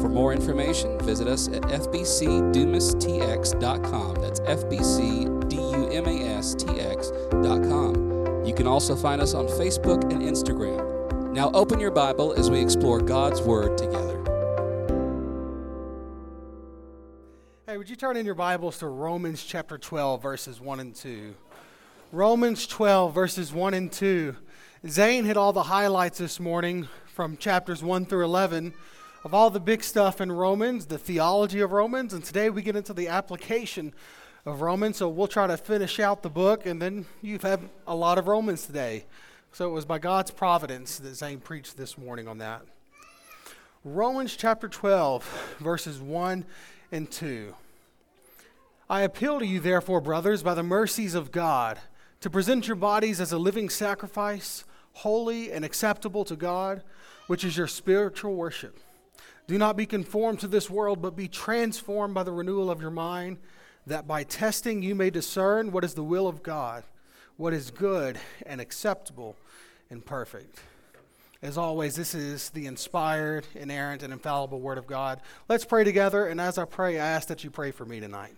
For more information, visit us at fbcdumastx.com. That's fbcdumastx.com. You can also find us on Facebook and Instagram. Now open your Bible as we explore God's Word together. Hey, would you turn in your Bibles to Romans chapter 12, verses 1 and 2? Romans 12, verses 1 and 2. Zane hit all the highlights this morning from chapters 1 through 11 of all the big stuff in Romans, the theology of Romans, and today we get into the application of Romans. So we'll try to finish out the book, and then you've had a lot of Romans today. So it was by God's providence that Zane preached this morning on that. Romans chapter 12, verses 1 and 2. I appeal to you, therefore, brothers, by the mercies of God, to present your bodies as a living sacrifice, holy and acceptable to God, which is your spiritual worship. Do not be conformed to this world, but be transformed by the renewal of your mind, that by testing you may discern what is the will of God, what is good and acceptable and perfect. As always, this is the inspired, inerrant, and infallible Word of God. Let's pray together, and as I pray, I ask that you pray for me tonight.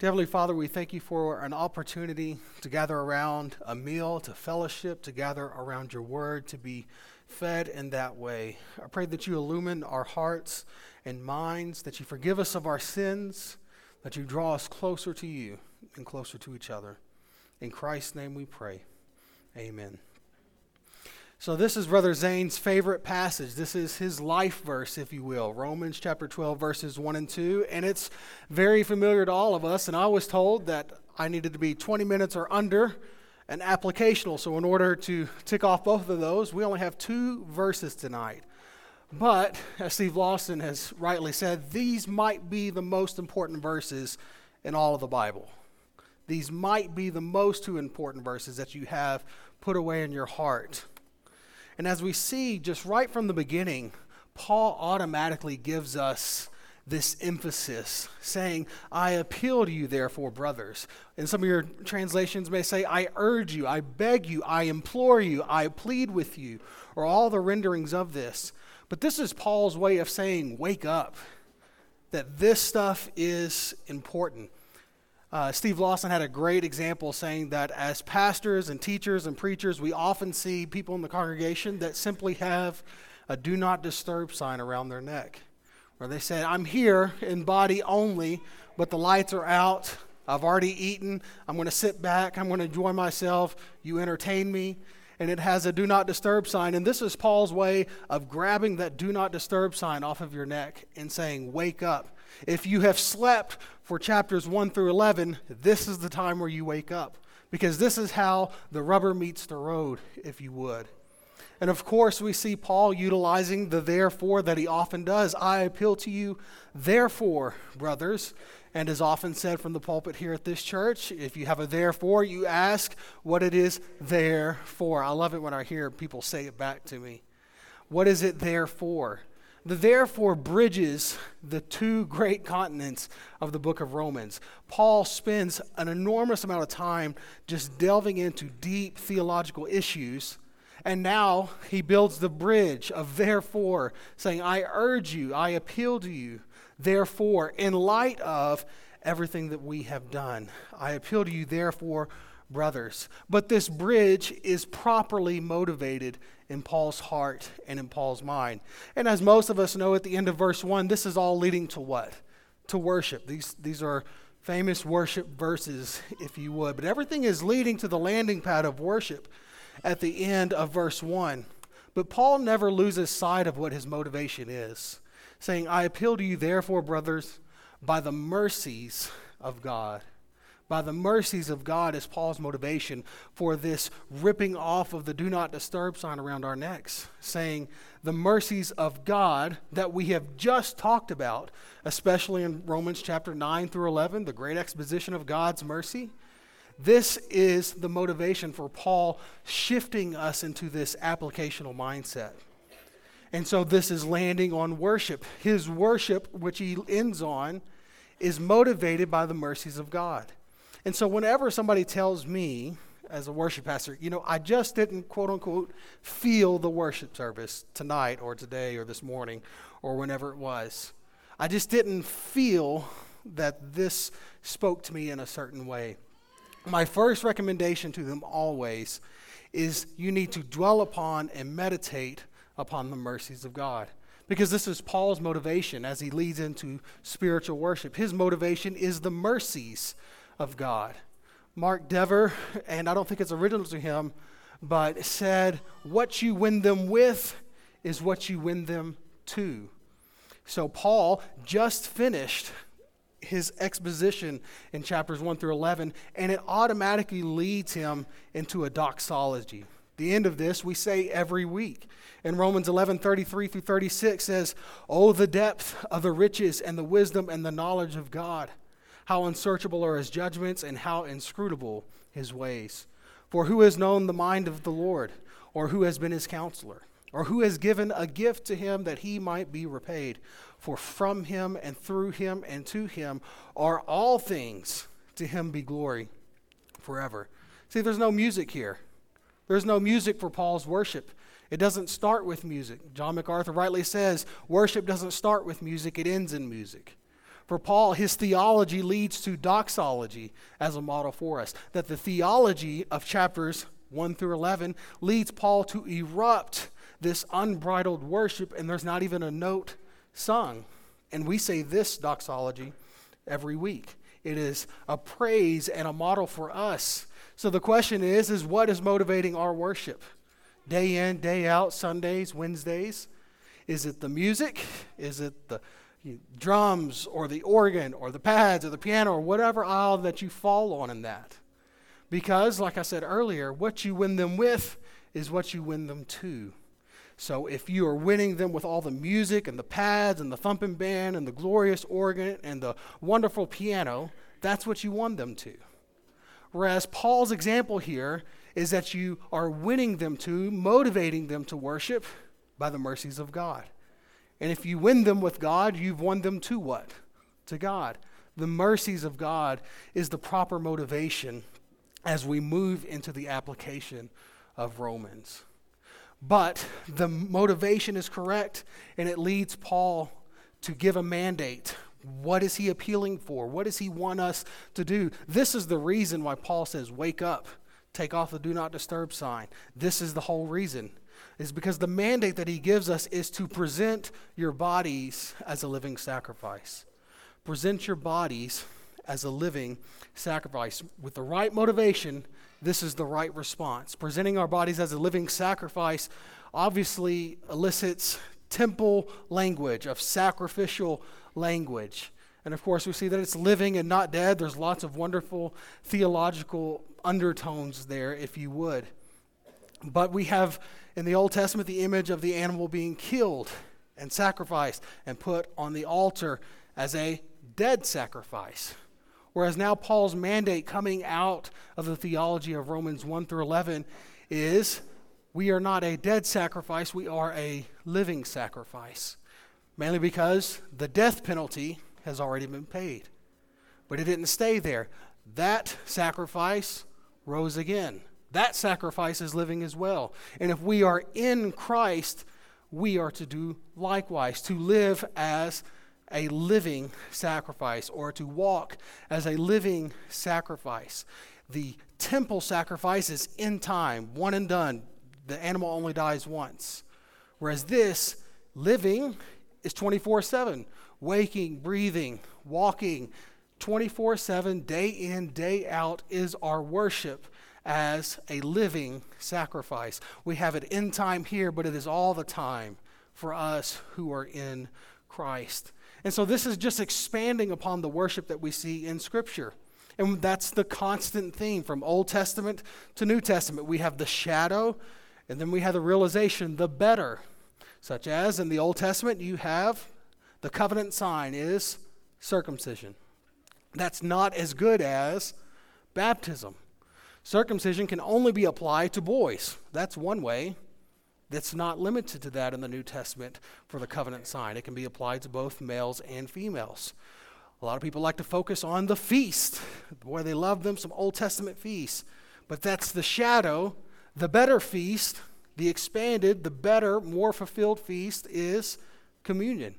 Heavenly Father, we thank you for an opportunity to gather around a meal, to fellowship, to gather around your Word, to be fed in that way. I pray that you illumine our hearts and minds, that you forgive us of our sins, that you draw us closer to you and closer to each other. In Christ's name we pray. Amen. So, this is Brother Zane's favorite passage. This is his life verse, if you will, Romans chapter 12, verses 1 and 2. And it's very familiar to all of us. And I was told that I needed to be 20 minutes or under and applicational. So, in order to tick off both of those, we only have two verses tonight. But, as Steve Lawson has rightly said, these might be the most important verses in all of the Bible. These might be the most two important verses that you have put away in your heart. And as we see just right from the beginning, Paul automatically gives us this emphasis, saying, I appeal to you, therefore, brothers. And some of your translations may say, I urge you, I beg you, I implore you, I plead with you, or all the renderings of this. But this is Paul's way of saying, wake up, that this stuff is important. Uh, Steve Lawson had a great example saying that as pastors and teachers and preachers, we often see people in the congregation that simply have a do not disturb sign around their neck where they said, I'm here in body only, but the lights are out. I've already eaten. I'm going to sit back. I'm going to enjoy myself. You entertain me. And it has a do not disturb sign. And this is Paul's way of grabbing that do not disturb sign off of your neck and saying, Wake up. If you have slept for chapters 1 through 11, this is the time where you wake up. Because this is how the rubber meets the road, if you would. And of course, we see Paul utilizing the therefore that he often does. I appeal to you, therefore, brothers. And as often said from the pulpit here at this church, if you have a therefore, you ask what it is there for. I love it when I hear people say it back to me. What is it there for? The therefore bridges the two great continents of the book of Romans. Paul spends an enormous amount of time just delving into deep theological issues and now he builds the bridge of therefore, saying, I urge you, I appeal to you, therefore, in light of everything that we have done. I appeal to you, therefore, brothers. But this bridge is properly motivated in Paul's heart and in Paul's mind. And as most of us know at the end of verse 1, this is all leading to what? To worship. These, these are famous worship verses, if you would. But everything is leading to the landing pad of worship at the end of verse 1. But Paul never loses sight of what his motivation is, saying, I appeal to you, therefore, brothers, by the mercies of God. by the mercies of God is Paul's motivation for this ripping off of the do not disturb sign around our necks, saying, The mercies of God that we have just talked about, especially in Romans chapter 9 through 11, the great exposition of God's mercy. This is the motivation for Paul shifting us into this applicational mindset. And so this is landing on worship. His worship, which he ends on, is motivated by the mercies of God. And so, whenever somebody tells me, as a worship pastor, you know, I just didn't, quote unquote, feel the worship service tonight or today or this morning or whenever it was, I just didn't feel that this spoke to me in a certain way. My first recommendation to them always is you need to dwell upon and meditate upon the mercies of God. Because this is Paul's motivation as he leads into spiritual worship. His motivation is the mercies of God. Mark Dever, and I don't think it's original to him, but said, What you win them with is what you win them to. So Paul just finished his exposition in chapters 1 through 11, and it automatically leads him into a doxology. The end of this we say every week. In Romans 11 33 through 36 says, Oh, the depth of the riches and the wisdom and the knowledge of God how unsearchable are his judgments, and how inscrutable his ways. For who has known the mind of the Lord, or who has been his counselor, or who has given a gift to him that he might be repaid? For from him and through him and to him are all things. To him be glory forever. See, there's no music here. There's no music for Paul's worship. It doesn't start with music. John MacArthur rightly says worship doesn't start with music, it ends in music. For Paul, his theology leads to doxology as a model for us. That the theology of chapters 1 through 11 leads Paul to erupt this unbridled worship, and there's not even a note sung. And we say this doxology every week. It is a praise and a model for us. So the question is, is what is motivating our worship? Day in, day out, Sundays, Wednesdays? Is it the music? Is it the drums or the organ or the pads or the piano or whatever aisle that you fall on in that. Because, like I said earlier, what you win them with is what you win them to. So if you are winning them with all the music and the pads and the thumping band and the glorious organ and the wonderful piano, that's what you won them to. Whereas Paul's example here is that you are winning them to, motivating them to worship by the mercies of God. And if you win them with God, you've won them to what? To God. The mercies of God is the proper motivation as we move into the application of Romans. But the motivation is correct, and it leads Paul to give a mandate. What is he appealing for? What does he want us to do? This is the reason why Paul says, Wake up, take off the do not disturb sign. This is the whole reason is because the mandate that he gives us is to present your bodies as a living sacrifice. Present your bodies as a living sacrifice. With the right motivation, this is the right response. Presenting our bodies as a living sacrifice obviously elicits temple language, of sacrificial language. And of course, we see that it's living and not dead. There's lots of wonderful theological undertones there, if you would. But we have in the Old Testament the image of the animal being killed and sacrificed and put on the altar as a dead sacrifice. Whereas now Paul's mandate coming out of the theology of Romans 1 through 11 is we are not a dead sacrifice, we are a living sacrifice. Mainly because the death penalty has already been paid. But it didn't stay there. That sacrifice rose again. That sacrifice is living as well. And if we are in Christ, we are to do likewise, to live as a living sacrifice or to walk as a living sacrifice. The temple sacrifice is in time, one and done. The animal only dies once. Whereas this, living, is 24 7. Waking, breathing, walking, 24 7, day in, day out, is our worship as a living sacrifice. We have it in time here, but it is all the time for us who are in Christ. And so this is just expanding upon the worship that we see in Scripture. And that's the constant theme from Old Testament to New Testament. We have the shadow, and then we have the realization, the better. Such as in the Old Testament, you have the covenant sign is circumcision. That's not as good as baptism. Circumcision can only be applied to boys. That's one way. That's not limited to that in the New Testament for the covenant sign. It can be applied to both males and females. A lot of people like to focus on the feast. Boy, they love them some Old Testament feasts. But that's the shadow. The better feast, the expanded, the better, more fulfilled feast is communion.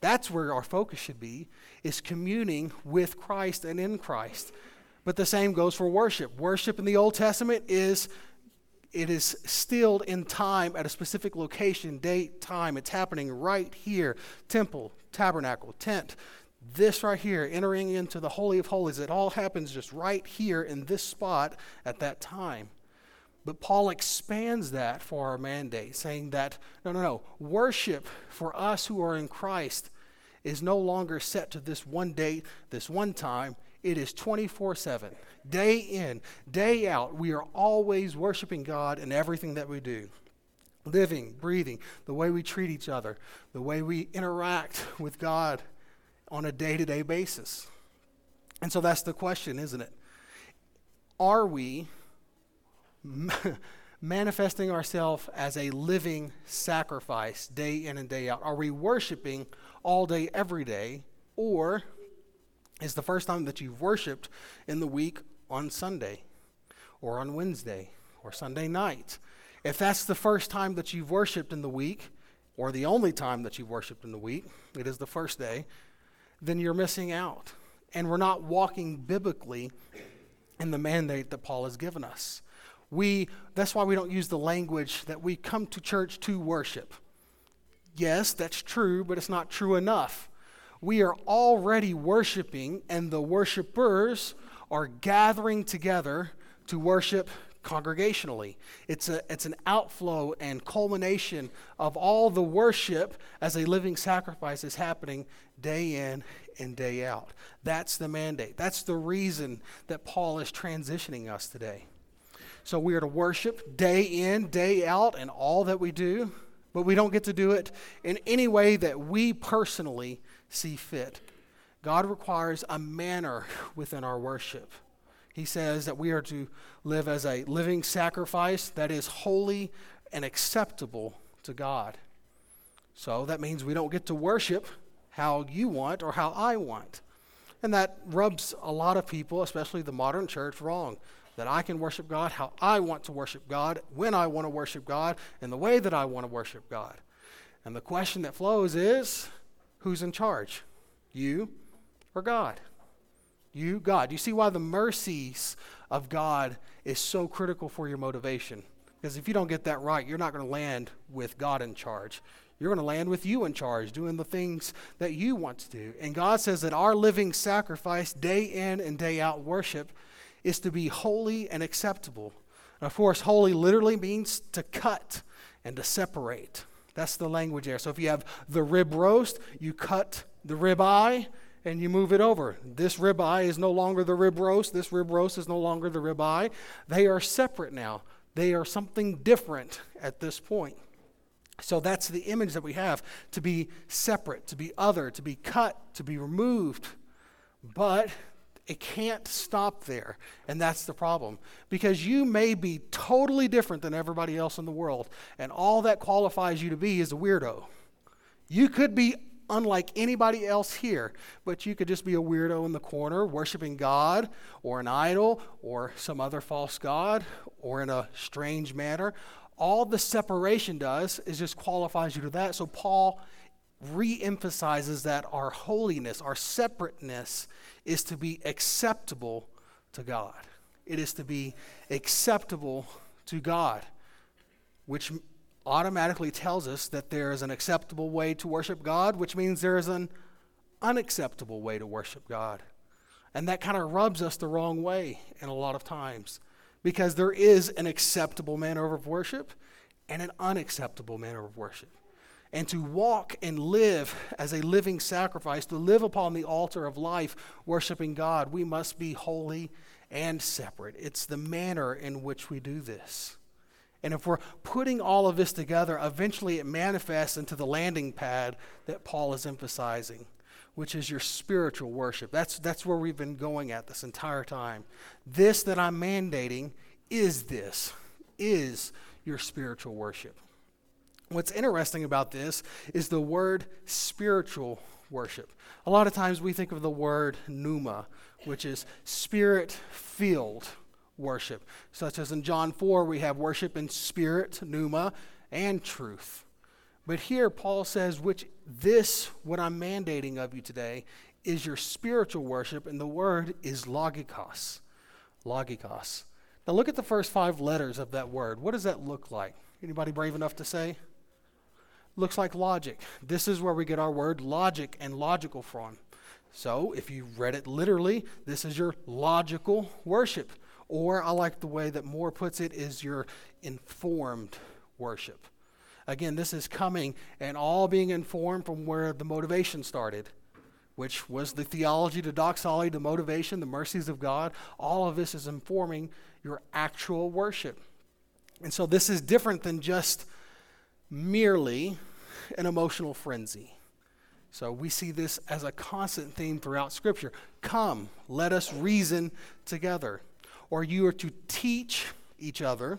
That's where our focus should be, is communing with Christ and in Christ. But the same goes for worship. Worship in the Old Testament is it is stilled in time at a specific location, date, time. It's happening right here. Temple, tabernacle, tent. This right here, entering into the Holy of Holies, it all happens just right here in this spot at that time. But Paul expands that for our mandate, saying that no, no, no, worship for us who are in Christ is no longer set to this one date, this one time. It is 24 7. Day in, day out, we are always worshiping God in everything that we do. Living, breathing, the way we treat each other, the way we interact with God on a day to day basis. And so that's the question, isn't it? Are we manifesting ourselves as a living sacrifice day in and day out? Are we worshiping all day, every day? Or is the first time that you've worshiped in the week on Sunday or on Wednesday or Sunday night. If that's the first time that you've worshiped in the week, or the only time that you've worshiped in the week, it is the first day, then you're missing out. And we're not walking biblically in the mandate that Paul has given us. We, that's why we don't use the language that we come to church to worship. Yes, that's true, but it's not true enough. We are already worshiping, and the worshipers are gathering together to worship congregationally. It's, a, it's an outflow and culmination of all the worship as a living sacrifice is happening day in and day out. That's the mandate. That's the reason that Paul is transitioning us today. So we are to worship day in, day out, in all that we do, but we don't get to do it in any way that we personally see fit. God requires a manner within our worship. He says that we are to live as a living sacrifice that is holy and acceptable to God. So that means we don't get to worship how you want or how I want. And that rubs a lot of people, especially the modern church, wrong. That I can worship God how I want to worship God, when I want to worship God, and the way that I want to worship God. And the question that flows is who's in charge? You or God? You, God. You see why the mercies of God is so critical for your motivation. Because if you don't get that right, you're not going to land with God in charge. You're going to land with you in charge, doing the things that you want to do. And God says that our living sacrifice, day in and day out worship, is to be holy and acceptable. And of course, holy literally means to cut and to separate. That's the language there. So if you have the rib roast, you cut the rib eye and you move it over. This rib eye is no longer the rib roast. This rib roast is no longer the rib eye. They are separate now. They are something different at this point. So that's the image that we have to be separate, to be other, to be cut, to be removed. But it can't stop there. And that's the problem. Because you may be totally different than everybody else in the world, and all that qualifies you to be is a weirdo. You could be unlike anybody else here, but you could just be a weirdo in the corner worshiping God or an idol or some other false God or in a strange manner. All the separation does is just qualifies you to that. So Paul re emphasizes that our holiness, our separateness, is to be acceptable to God. It is to be acceptable to God, which automatically tells us that there is an acceptable way to worship God, which means there is an unacceptable way to worship God. And that kind of rubs us the wrong way in a lot of times because there is an acceptable manner of worship and an unacceptable manner of worship. And to walk and live as a living sacrifice, to live upon the altar of life, worshiping God, we must be holy and separate. It's the manner in which we do this. And if we're putting all of this together, eventually it manifests into the landing pad that Paul is emphasizing, which is your spiritual worship. That's, that's where we've been going at this entire time. This that I'm mandating is this, is your spiritual worship. What's interesting about this is the word spiritual worship. A lot of times we think of the word pneuma, which is spirit filled worship, such as in John 4, we have worship in spirit, pneuma, and truth. But here, Paul says, which this, what I'm mandating of you today, is your spiritual worship, and the word is logikos. Logikos. Now look at the first five letters of that word. What does that look like? Anybody brave enough to say? Looks like logic. This is where we get our word logic and logical from. So, if you read it literally, this is your logical worship. Or, I like the way that Moore puts it, is your informed worship. Again, this is coming and all being informed from where the motivation started, which was the theology, the doxology, the motivation, the mercies of God. All of this is informing your actual worship. And so, this is different than just merely an emotional frenzy. So we see this as a constant theme throughout Scripture. Come, let us reason together. Or you are to teach each other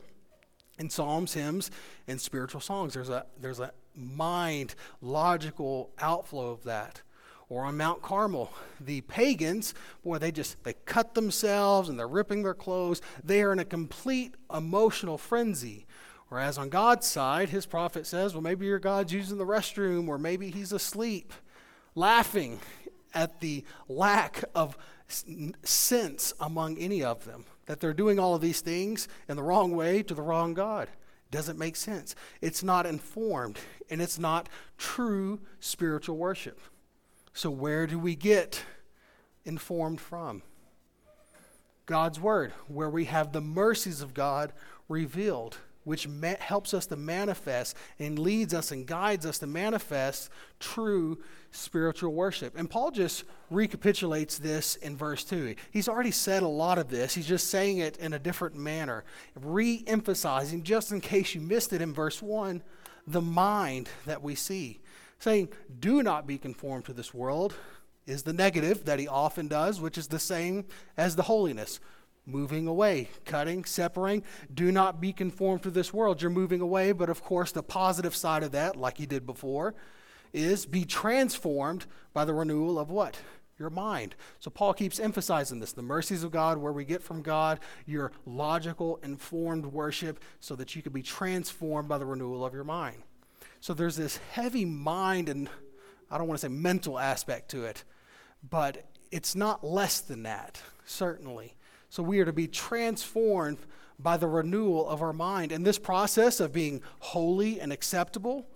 in psalms, hymns, and spiritual songs. There's a, there's a mind, logical outflow of that. Or on Mount Carmel, the pagans, boy, they just they cut themselves and they're ripping their clothes. They are in a complete emotional frenzy. Whereas on God's side, his prophet says, well, maybe your God's using the restroom, or maybe he's asleep, laughing at the lack of sense among any of them, that they're doing all of these things in the wrong way to the wrong God. Doesn't make sense. It's not informed, and it's not true spiritual worship. So, where do we get informed from? God's Word, where we have the mercies of God revealed which ma- helps us to manifest and leads us and guides us to manifest true spiritual worship. And Paul just recapitulates this in verse 2. He's already said a lot of this, he's just saying it in a different manner, re emphasizing, just in case you missed it in verse 1, the mind that we see. Saying, Do not be conformed to this world is the negative that he often does, which is the same as the holiness moving away, cutting, separating. Do not be conformed to this world. You're moving away, but of course, the positive side of that, like he did before, is be transformed by the renewal of what? Your mind. So Paul keeps emphasizing this the mercies of God, where we get from God, your logical, informed worship, so that you can be transformed by the renewal of your mind. So there's this heavy mind and I don't want to say mental aspect to it, but it's not less than that, certainly. So we are to be transformed by the renewal of our mind. And this process of being holy and acceptable,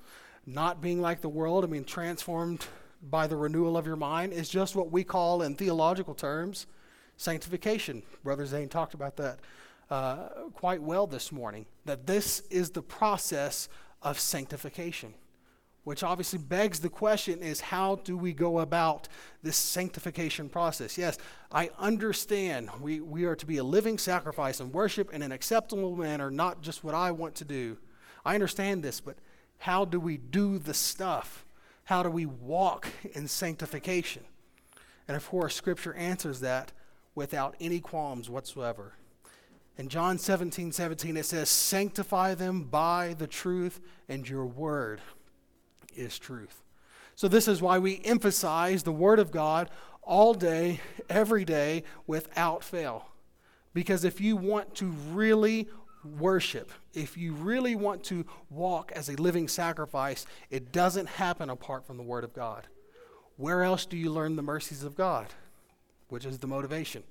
not being like the world, I mean, transformed by the renewal of your mind, is just what we call in theological terms sanctification. Brother Zane talked about that uh, quite well this morning, that this is the process of sanctification which obviously begs the question is how do we go about this sanctification process? Yes i understand we, we are to be a living sacrifice and worship in an acceptable manner not just what i want to do. I understand this but how do we do the stuff? How do we walk in sanctification? And of course scripture answers that without any qualms whatsoever. In john 17 17 it says sanctify them by the truth and your word is truth. So, this is why we emphasize the Word of God all day, every day, without fail. Because if you want to really worship, if you really want to walk as a living sacrifice, it doesn't happen apart from the Word of God. Where else do you learn the mercies of God? Which is the motivation?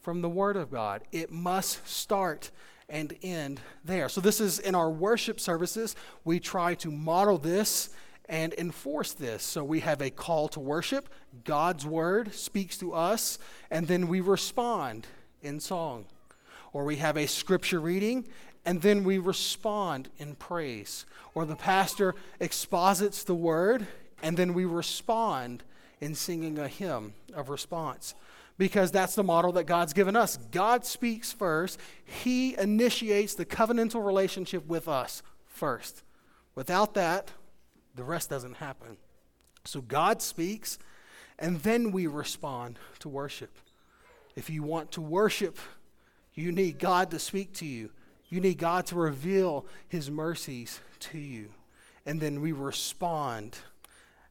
From the Word of God. It must start and end there. So, this is in our worship services. We try to model this and enforce this. So we have a call to worship, God's word speaks to us, and then we respond in song. Or we have a scripture reading, and then we respond in praise. Or the pastor exposits the word, and then we respond in singing a hymn of response. Because that's the model that God's given us. God speaks first, He initiates the covenantal relationship with us first. Without that, the rest doesn't happen. So God speaks, and then we respond to worship. If you want to worship, you need God to speak to you. You need God to reveal his mercies to you. And then we respond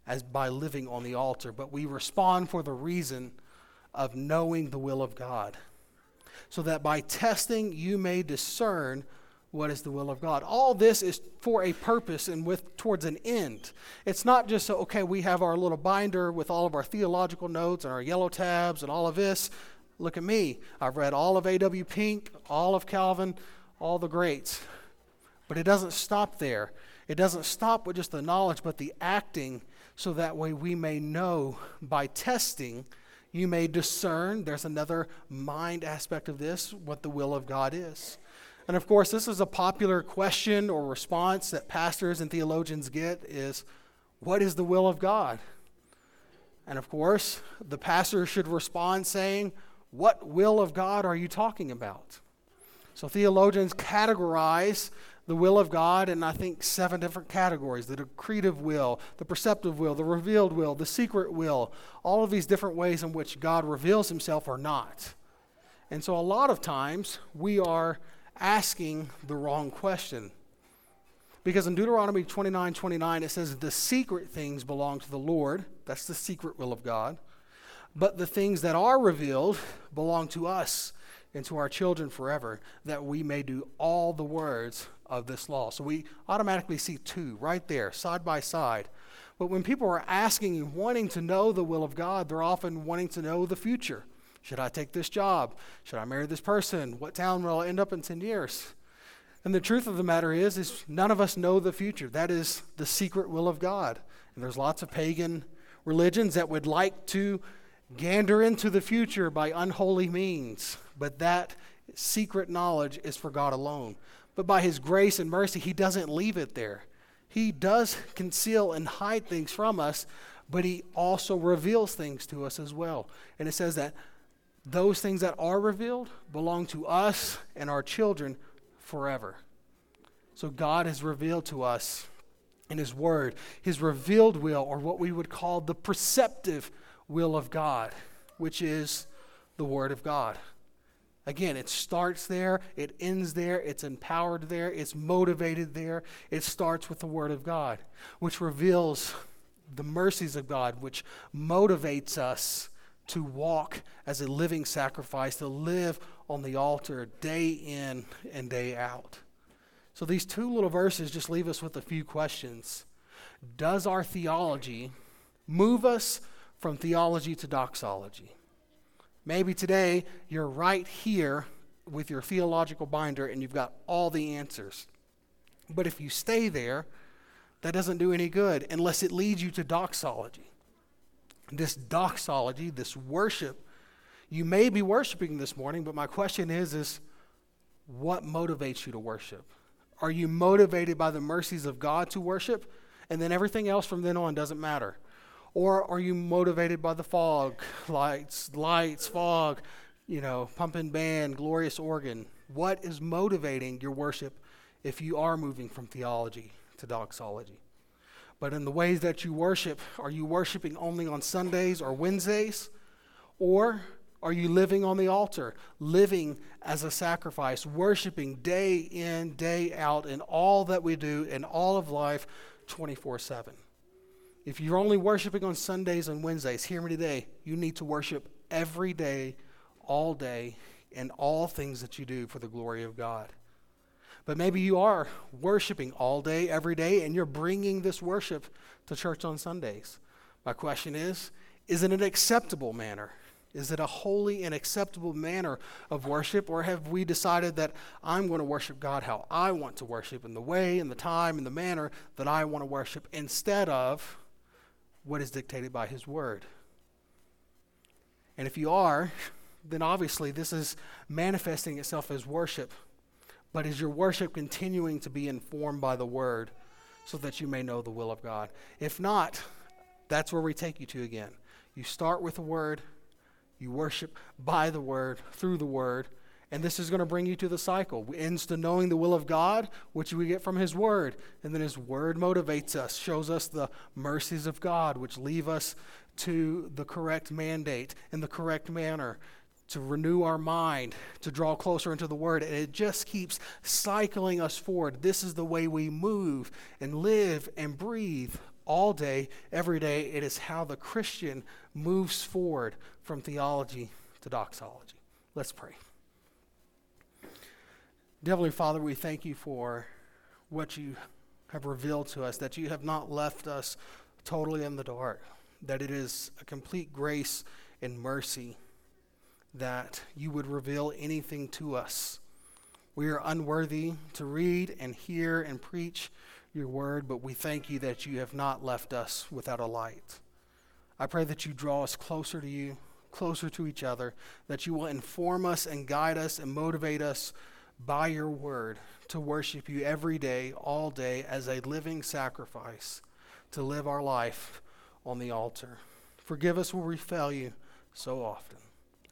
as by living on the altar, but we respond for the reason of knowing the will of God. So that by testing you may discern what is the will of God. All this is for a purpose and with towards an end. It's not just so, okay, we have our little binder with all of our theological notes and our yellow tabs and all of this. Look at me. I've read all of A.W. Pink, all of Calvin, all the greats. But it doesn't stop there. It doesn't stop with just the knowledge, but the acting, so that way we may know by testing, you may discern. There's another mind aspect of this, what the will of God is. And of course, this is a popular question or response that pastors and theologians get is what is the will of God? And of course, the pastor should respond saying, What will of God are you talking about? So theologians categorize the will of God in, I think, seven different categories the decretive will, the preceptive will, the revealed will, the secret will, all of these different ways in which God reveals himself or not. And so a lot of times we are asking the wrong question. Because in Deuteronomy 29 29, it says, The secret things belong to the Lord. That's the secret will of God. But the things that are revealed belong to us and to our children forever, that we may do all the words of this law. So we automatically see two right there, side by side. But when people are asking and wanting to know the will of God, they're often wanting to know the future. Should I take this job? Should I marry this person? What town will I end up in 10 years? And the truth of the matter is, is none of us know the future. That is the secret will of God. And there's lots of pagan religions that would like to gander into the future by unholy means. But that secret knowledge is for God alone. But by his grace and mercy, he doesn't leave it there. He does conceal and hide things from us, but he also reveals things to us as well. And it says that those things that are revealed belong to us and our children forever. So God has revealed to us in His Word His revealed will, or what we would call the preceptive will of God, which is the Word of God. Again, it starts there, it ends there, it's empowered there, it's motivated there. It starts with the Word of God, which reveals the mercies of God, which motivates us to walk as a living sacrifice, to live on the altar day in and day out. So these two little verses just leave us with a few questions. Does our theology move us from theology to doxology? Maybe today you're right here with your theological binder and you've got all the answers. But if you stay there, that doesn't do any good unless it leads you to doxology this doxology, this worship. You may be worshiping this morning, but my question is is what motivates you to worship? Are you motivated by the mercies of God to worship and then everything else from then on doesn't matter? Or are you motivated by the fog, lights, lights, fog, you know, pumping band, glorious organ? What is motivating your worship if you are moving from theology to doxology? But in the ways that you worship, are you worshiping only on Sundays or Wednesdays? Or are you living on the altar, living as a sacrifice, worshiping day in, day out in all that we do in all of life 24 7? If you're only worshiping on Sundays and Wednesdays, hear me today. You need to worship every day, all day, in all things that you do for the glory of God. But maybe you are worshiping all day, every day, and you're bringing this worship to church on Sundays. My question is is it an acceptable manner? Is it a holy and acceptable manner of worship? Or have we decided that I'm going to worship God how I want to worship, in the way, in the time, in the manner that I want to worship, instead of what is dictated by His Word? And if you are, then obviously this is manifesting itself as worship But is your worship continuing to be informed by the word so that you may know the will of God? If not, that's where we take you to again. You start with the word, you worship by the word, through the word, and this is going to bring you to the cycle. It ends to knowing the will of God, which we get from His Word. And then His Word motivates us, shows us the mercies of God, which leave us to the correct mandate in the correct manner to renew our mind, to draw closer into the Word. And it just keeps cycling us forward. This is the way we move and live and breathe all day, every day. It is how the Christian moves forward from theology to doxology. Let's pray. Heavenly Father, we thank you for what you have revealed to us, that you have not left us totally in the dark, that it is a complete grace and mercy that you would reveal anything to us. We are unworthy to read and hear and preach your word, but we thank you that you have not left us without a light. I pray that you draw us closer to you, closer to each other, that you will inform us and guide us and motivate us by your word to worship you every day, all day, as a living sacrifice, to live our life on the altar. Forgive us where we fail you so often.